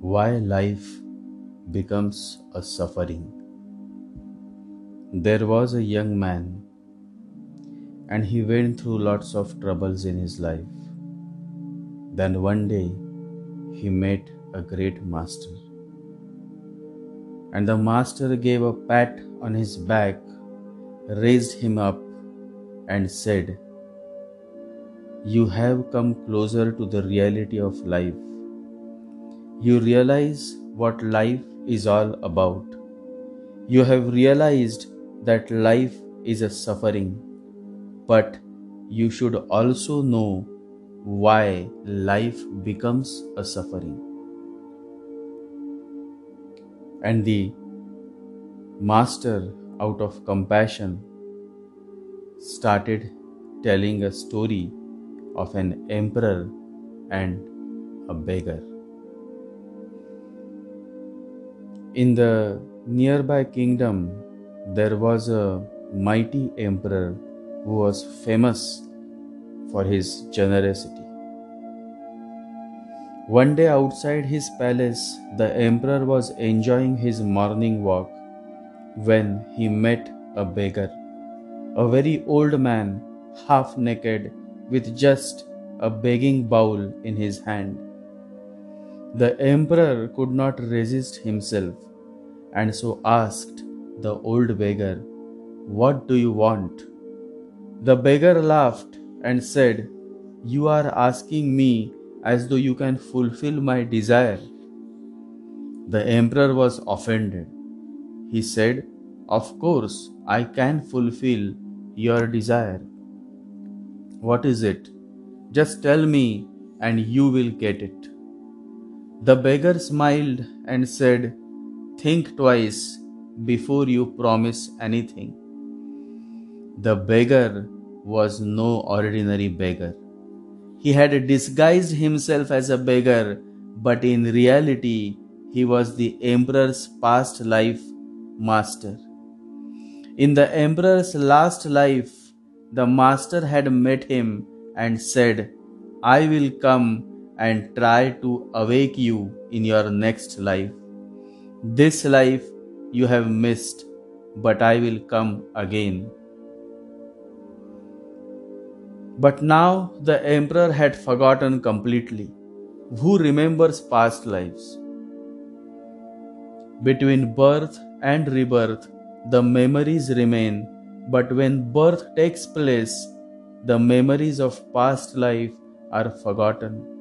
why life becomes a suffering. There was a young man, and he went through lots of troubles in his life. Then one day he met a great master, and the master gave a pat on his back, raised him up, and said, You have come closer to the reality of life you realize what life is all about. You have realized that life is a suffering, but you should also know why life becomes a suffering. And the master, out of compassion, started telling a story of an emperor and a beggar. In the nearby kingdom, there was a mighty emperor who was famous for his generosity. One day outside his palace, the emperor was enjoying his morning walk when he met a beggar, a very old man, half naked, with just a begging bowl in his hand. The emperor could not resist himself and so asked the old beggar, What do you want? The beggar laughed and said, You are asking me as though you can fulfill my desire. The emperor was offended. He said, Of course, I can fulfill your desire. What is it? Just tell me, and you will get it. The beggar smiled and said, Think twice before you promise anything. The beggar was no ordinary beggar. He had disguised himself as a beggar, but in reality, he was the emperor's past life master. In the emperor's last life, the master had met him and said, I will come and try to awake you in your next life. This life you have missed, but I will come again. But now the emperor had forgotten completely. Who remembers past lives? Between birth and rebirth, the memories remain, but when birth takes place, the memories of past life are forgotten.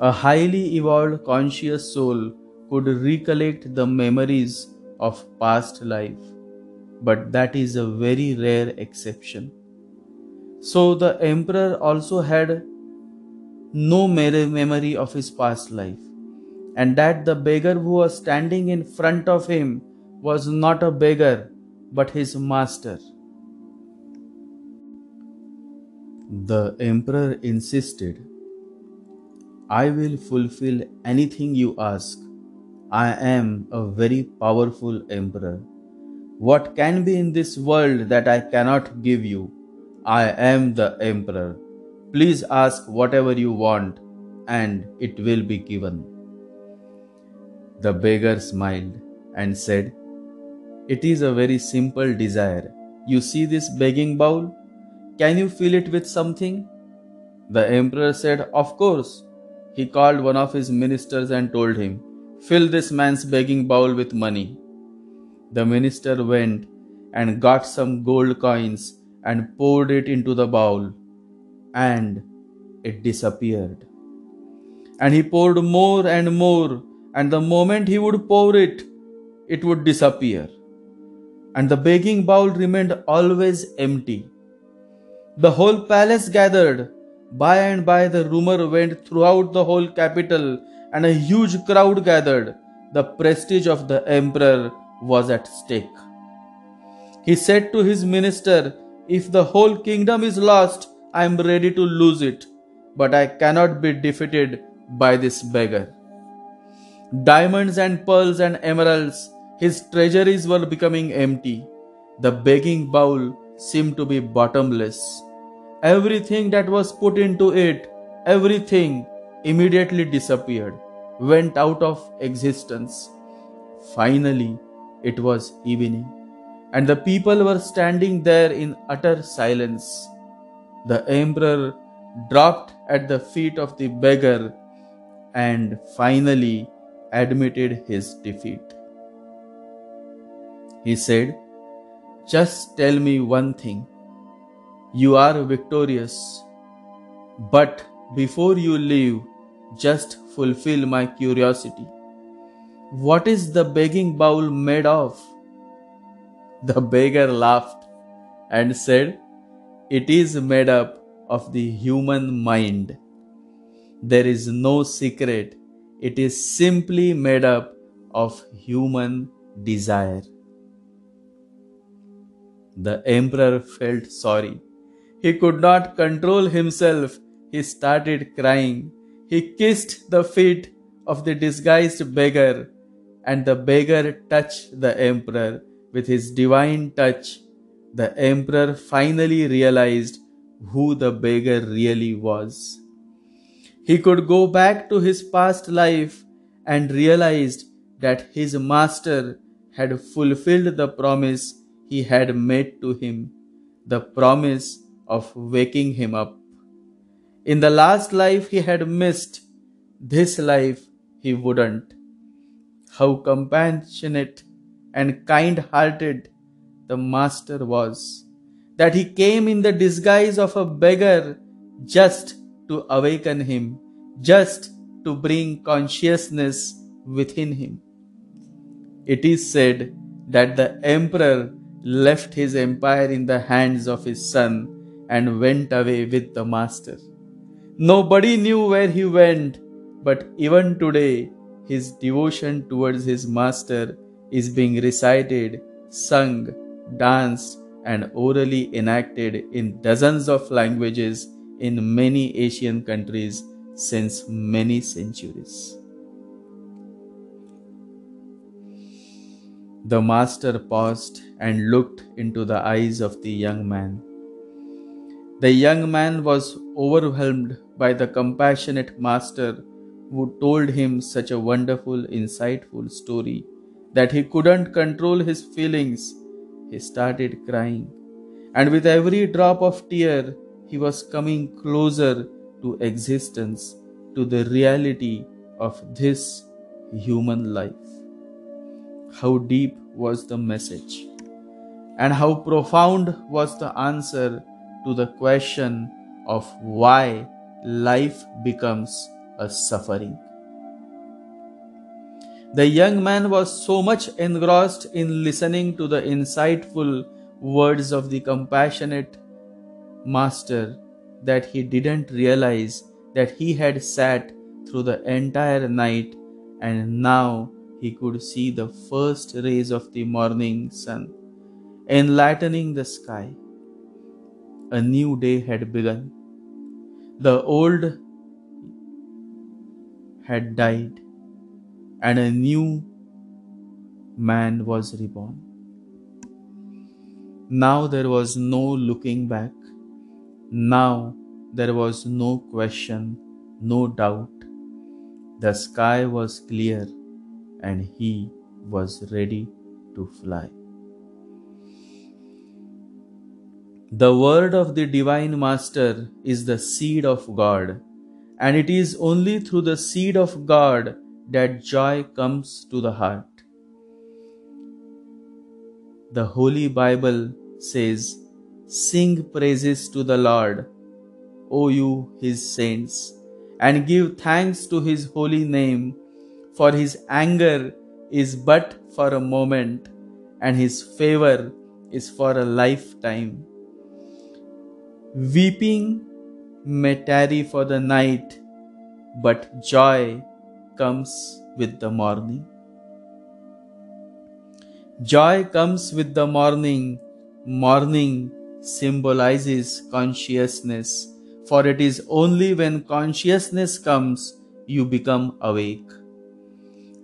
A highly evolved conscious soul could recollect the memories of past life, but that is a very rare exception. So the emperor also had no memory of his past life, and that the beggar who was standing in front of him was not a beggar but his master. The emperor insisted, I will fulfill anything you ask I am a very powerful emperor. What can be in this world that I cannot give you? I am the emperor. Please ask whatever you want, and it will be given. The beggar smiled and said, It is a very simple desire. You see this begging bowl? Can you fill it with something? The emperor said, Of course. He called one of his ministers and told him, Fill this man's begging bowl with money. The minister went and got some gold coins and poured it into the bowl, and it disappeared. And he poured more and more, and the moment he would pour it, it would disappear. And the begging bowl remained always empty. The whole palace gathered. By and by, the rumor went throughout the whole capital and a huge crowd gathered. The prestige of the emperor was at stake. He said to his minister, If the whole kingdom is lost, I am ready to lose it, but I cannot be defeated by this beggar. Diamonds and pearls and emeralds, his treasuries were becoming empty. The begging bowl seemed to be bottomless. Everything that was put into it, everything immediately disappeared. went out of existence. Finally, it was evening, and the people were standing there in utter silence. The emperor dropped at the feet of the beggar and finally admitted his defeat. He said, Just tell me one thing. You are victorious, but before you leave, just fulfill my curiosity. What is the begging bowl made of? The beggar laughed and said, It is made up of the human mind. There is no secret, it is simply made up of human desire. The emperor felt sorry. He could not control himself. He started crying. He kissed the feet of the disguised beggar, and the beggar touched the emperor with his divine touch. The emperor finally realized who the beggar really was. He could go back to his past life and realized that his master had fulfilled the promise he had made to him, the promise of waking him up. In the last life he had missed, this life he wouldn't. How compassionate and kind hearted the master was, that he came in the disguise of a beggar just to awaken him, just to bring consciousness within him. It is said that the emperor left his empire in the hands of his son and went away with the master. Nobody knew where he went, but even today, his devotion towards his master is being recited, sung, danced, and orally enacted in dozens of languages in many Asian countries since many centuries. The master paused and looked into the eyes of the young man. The young man was overwhelmed by the compassionate master who told him such a wonderful, insightful story that he couldn't control his feelings. He started crying, and with every drop of tear, he was coming closer to existence, to the reality of this human life. How deep was the message, and how profound was the answer to the question of why life becomes a suffering. The young man was so much engrossed in listening to the insightful words of the compassionate master that he didn't realize that he had sat through the entire night and now he could see the first rays of the morning sun enlightening the sky. A new day had begun. The old had died, and a new man was reborn. Now there was no looking back. Now there was no question, no doubt. The sky was clear, and he was ready to fly. The word of the Divine Master is the seed of God and it is only through the seed of God that joy comes to the heart. The Holy Bible says, Sing praises to the Lord, O you his saints, and give thanks to his holy name, for his anger is but for a moment, and his favor is for a lifetime. Weeping may tarry for the night, but joy comes with the morning. Joy comes with the morning. Morning symbolizes consciousness, for it is only when consciousness comes you become awake.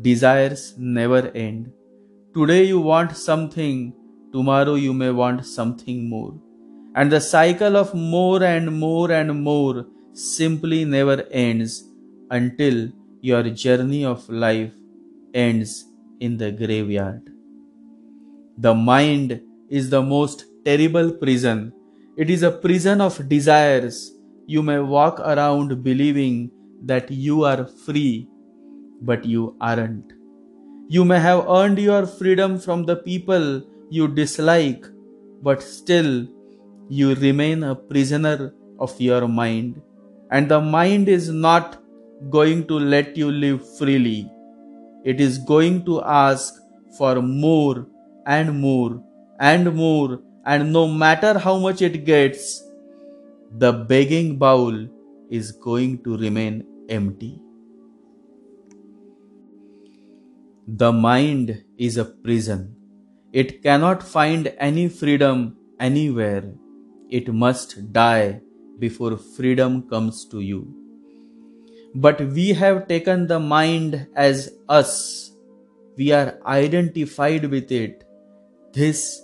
Desires never end. Today you want something, tomorrow you may want something more and the cycle of more and more and more simply never ends until your journey of life ends in the graveyard. The mind is the most terrible prison. It is a prison of desires. You may walk around believing that you are free, but you aren't. You may have earned your freedom from the people you dislike, but still you remain a prisoner of your mind. And the mind is not going to let you live freely. It is going to ask for more and more and more, and no matter how much it gets, the begging bowl is going to remain empty. The mind is a prison. It cannot find any freedom anywhere. It must die before freedom comes to you. But we have taken the mind as us. We are identified with it. This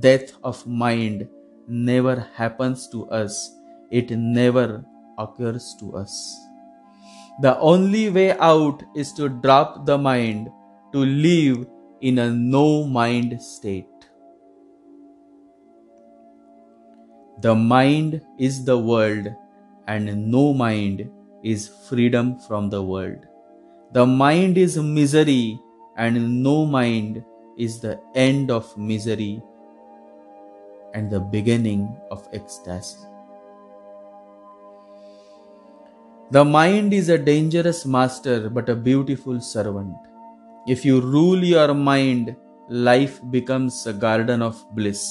death of mind never happens to us. It never occurs to us. The only way out is to drop the mind, to live in a no mind state. The mind is the world, and no mind is freedom from the world. The mind is misery, and no mind is the end of misery and the beginning of ecstasy. The mind is a dangerous master but a beautiful servant. If you rule your mind, life becomes a garden of bliss.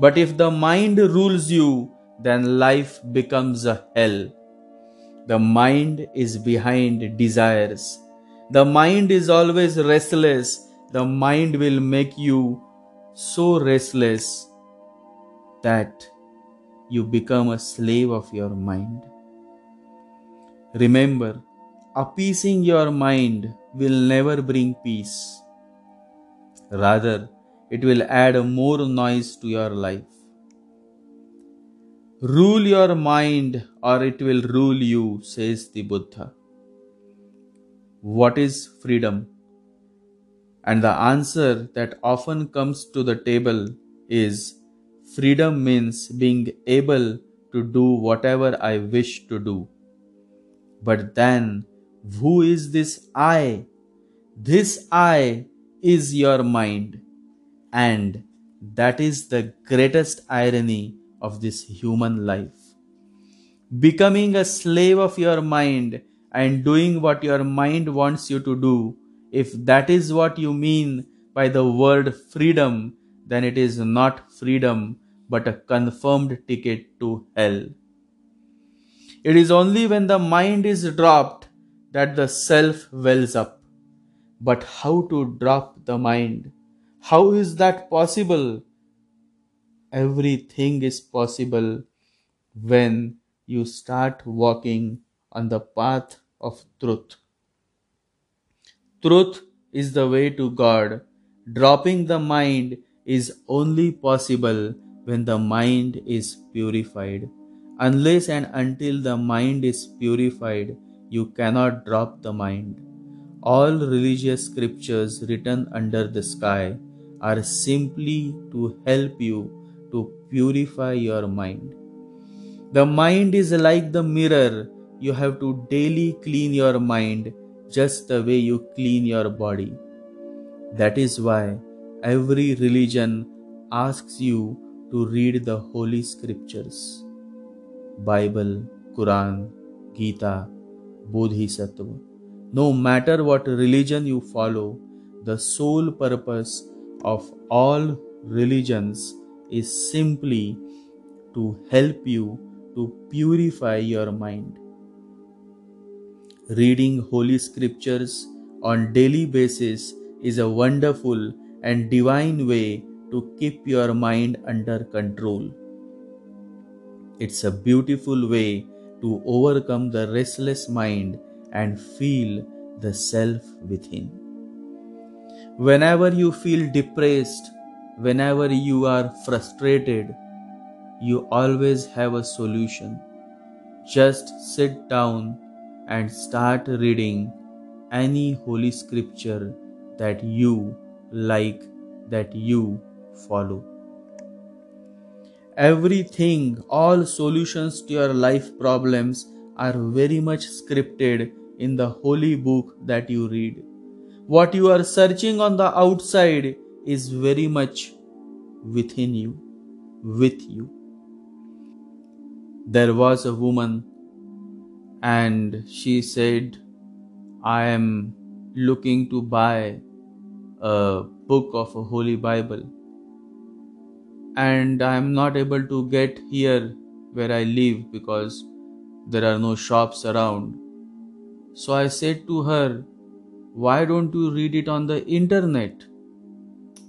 But if the mind rules you, then life becomes a hell. The mind is behind desires. The mind is always restless. The mind will make you so restless that you become a slave of your mind. Remember, appeasing your mind will never bring peace. Rather, it will add more noise to your life. Rule your mind or it will rule you, says the Buddha. What is freedom? And the answer that often comes to the table is freedom means being able to do whatever I wish to do. But then, who is this I? This I is your mind. And that is the greatest irony of this human life. Becoming a slave of your mind and doing what your mind wants you to do, if that is what you mean by the word freedom, then it is not freedom but a confirmed ticket to hell. It is only when the mind is dropped that the self wells up. But how to drop the mind? How is that possible? Everything is possible when you start walking on the path of truth. Truth is the way to God. Dropping the mind is only possible when the mind is purified. Unless and until the mind is purified, you cannot drop the mind. All religious scriptures written under the sky are simply to help you to purify your mind. The mind is like the mirror. You have to daily clean your mind just the way you clean your body. That is why every religion asks you to read the holy scriptures Bible, Quran, Gita, Bodhisattva. No matter what religion you follow, the sole purpose of all religions is simply to help you to purify your mind. Reading holy scriptures on daily basis is a wonderful and divine way to keep your mind under control. It's a beautiful way to overcome the restless mind and feel the self within. Whenever you feel depressed, whenever you are frustrated, you always have a solution. Just sit down and start reading any holy scripture that you like, that you follow. Everything, all solutions to your life problems are very much scripted in the holy book that you read. What you are searching on the outside is very much within you, with you. There was a woman and she said, I am looking to buy a book of a holy Bible and I am not able to get here where I live because there are no shops around. So I said to her, Why don't you read it on the internet?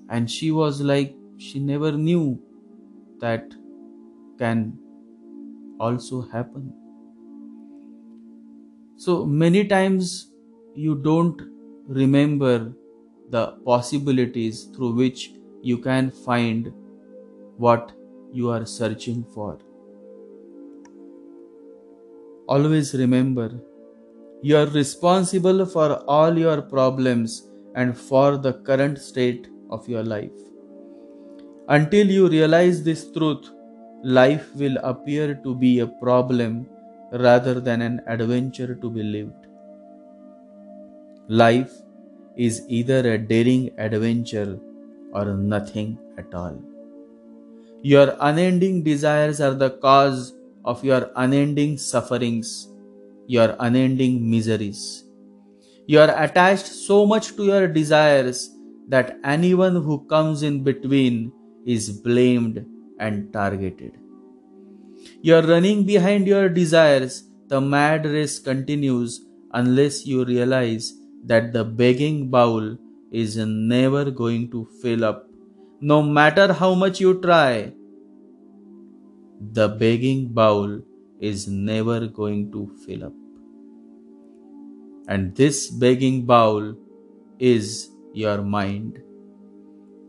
And she was like, She never knew that can also happen. So many times you don't remember the possibilities through which you can find what you are searching for. Always remember, you are responsible for all your problems and for the current state of your life. Until you realize this truth, life will appear to be a problem rather than an adventure to be lived. Life is either a daring adventure or nothing at all. Your unending desires are the cause of your unending sufferings, your unending miseries. You are attached so much to your desires that anyone who comes in between is blamed and targeted. You are running behind your desires. The mad race continues unless you realize that the begging bowl is never going to fill up. No matter how much you try, the begging bowl is never going to fill up. And this begging bowl is your mind.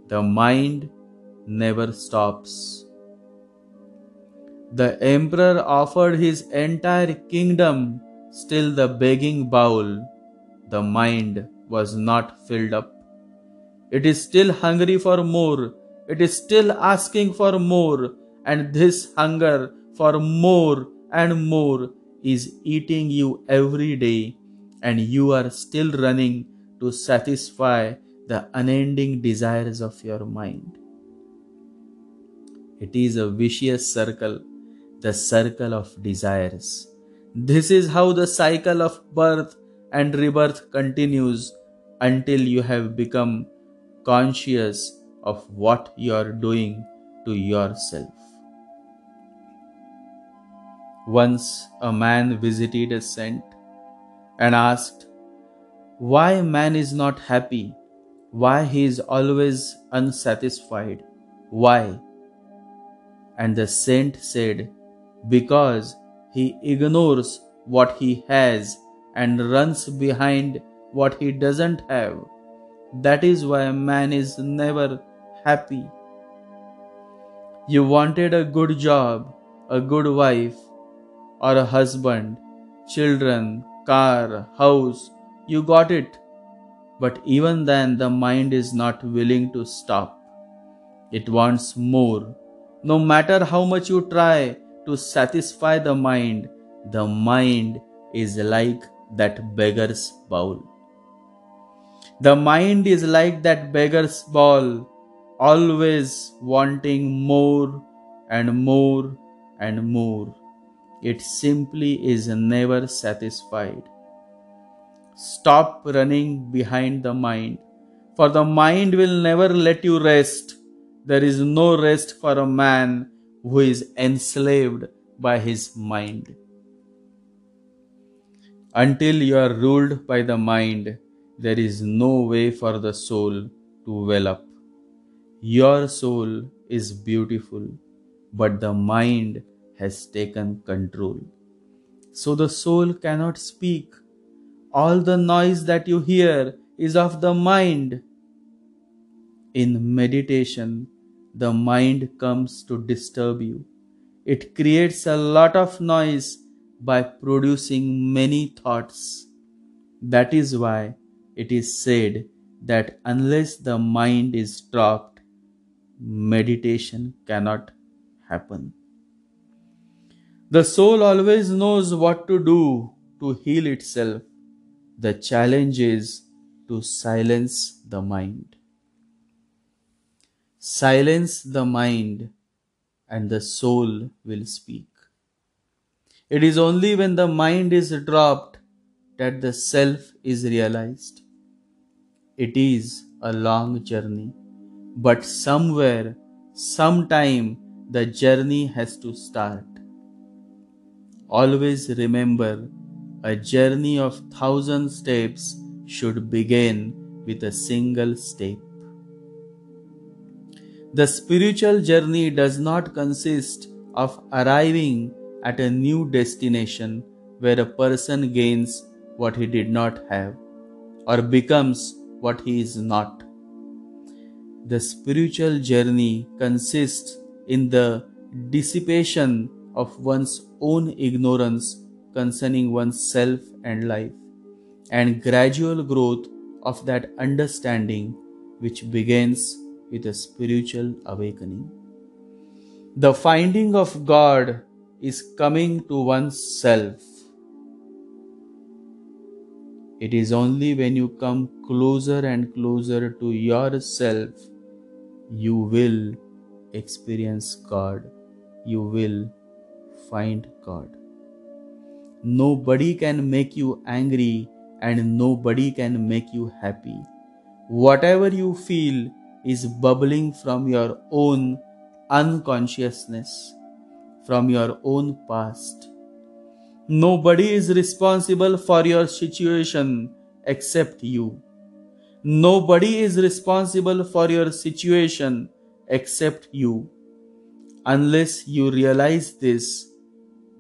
The mind never stops. The emperor offered his entire kingdom, still the begging bowl the mind was not filled up. It is still hungry for more. It is still asking for more. And this hunger for more and more is eating you every day. And you are still running to satisfy the unending desires of your mind. It is a vicious circle, the circle of desires. This is how the cycle of birth and rebirth continues until you have become conscious of what you are doing to yourself. Once a man visited a saint and asked why man is not happy, why he is always unsatisfied, why? And the saint said, Because he ignores what he has and runs behind what he doesn't have. That is why man is never happy. You wanted a good job, a good wife, or a husband, children, car, house. You got it. But even then, the mind is not willing to stop. It wants more. No matter how much you try to satisfy the mind, the mind is like that beggar's bowl. The mind is like that beggar's bowl, always wanting more and more and more. It simply is never satisfied. Stop running behind the mind, for the mind will never let you rest. There is no rest for a man who is enslaved by his mind. Until you are ruled by the mind, there is no way for the soul to well up. Your soul is beautiful, but the mind has taken control. So the soul cannot speak. All the noise that you hear is of the mind. In meditation, the mind comes to disturb you. It creates a lot of noise by producing many thoughts. That is why it is said that unless the mind is dropped, meditation cannot happen. The soul always knows what to do to heal itself. The challenge is to silence the mind. Silence the mind, and the soul will speak. It is only when the mind is dropped that the self is realized. It is a long journey, but somewhere, sometime, the journey has to start. Always remember a journey of thousand steps should begin with a single step. The spiritual journey does not consist of arriving at a new destination where a person gains what he did not have or becomes what he is not. The spiritual journey consists in the dissipation of one's own ignorance concerning oneself and life, and gradual growth of that understanding which begins with a spiritual awakening. The finding of God is coming to oneself it is only when you come closer and closer to yourself you will experience God. You will find God. Nobody can make you angry and nobody can make you happy. Whatever you feel is bubbling from your own unconsciousness, from your own past. Nobody is responsible for your situation except you. Nobody is responsible for your situation except you. Unless you realize this,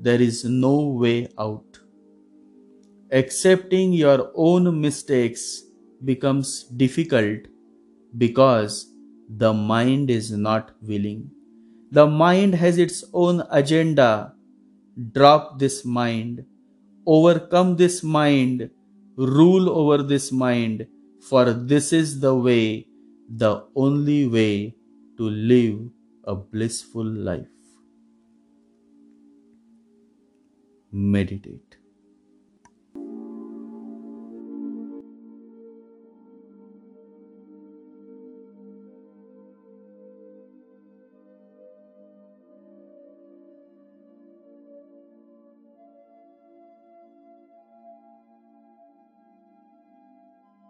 there is no way out. Accepting your own mistakes becomes difficult because the mind is not willing. The mind has its own agenda drop this mind, overcome this mind, rule over this mind, for this is the way, the only way to live a blissful life. Meditate.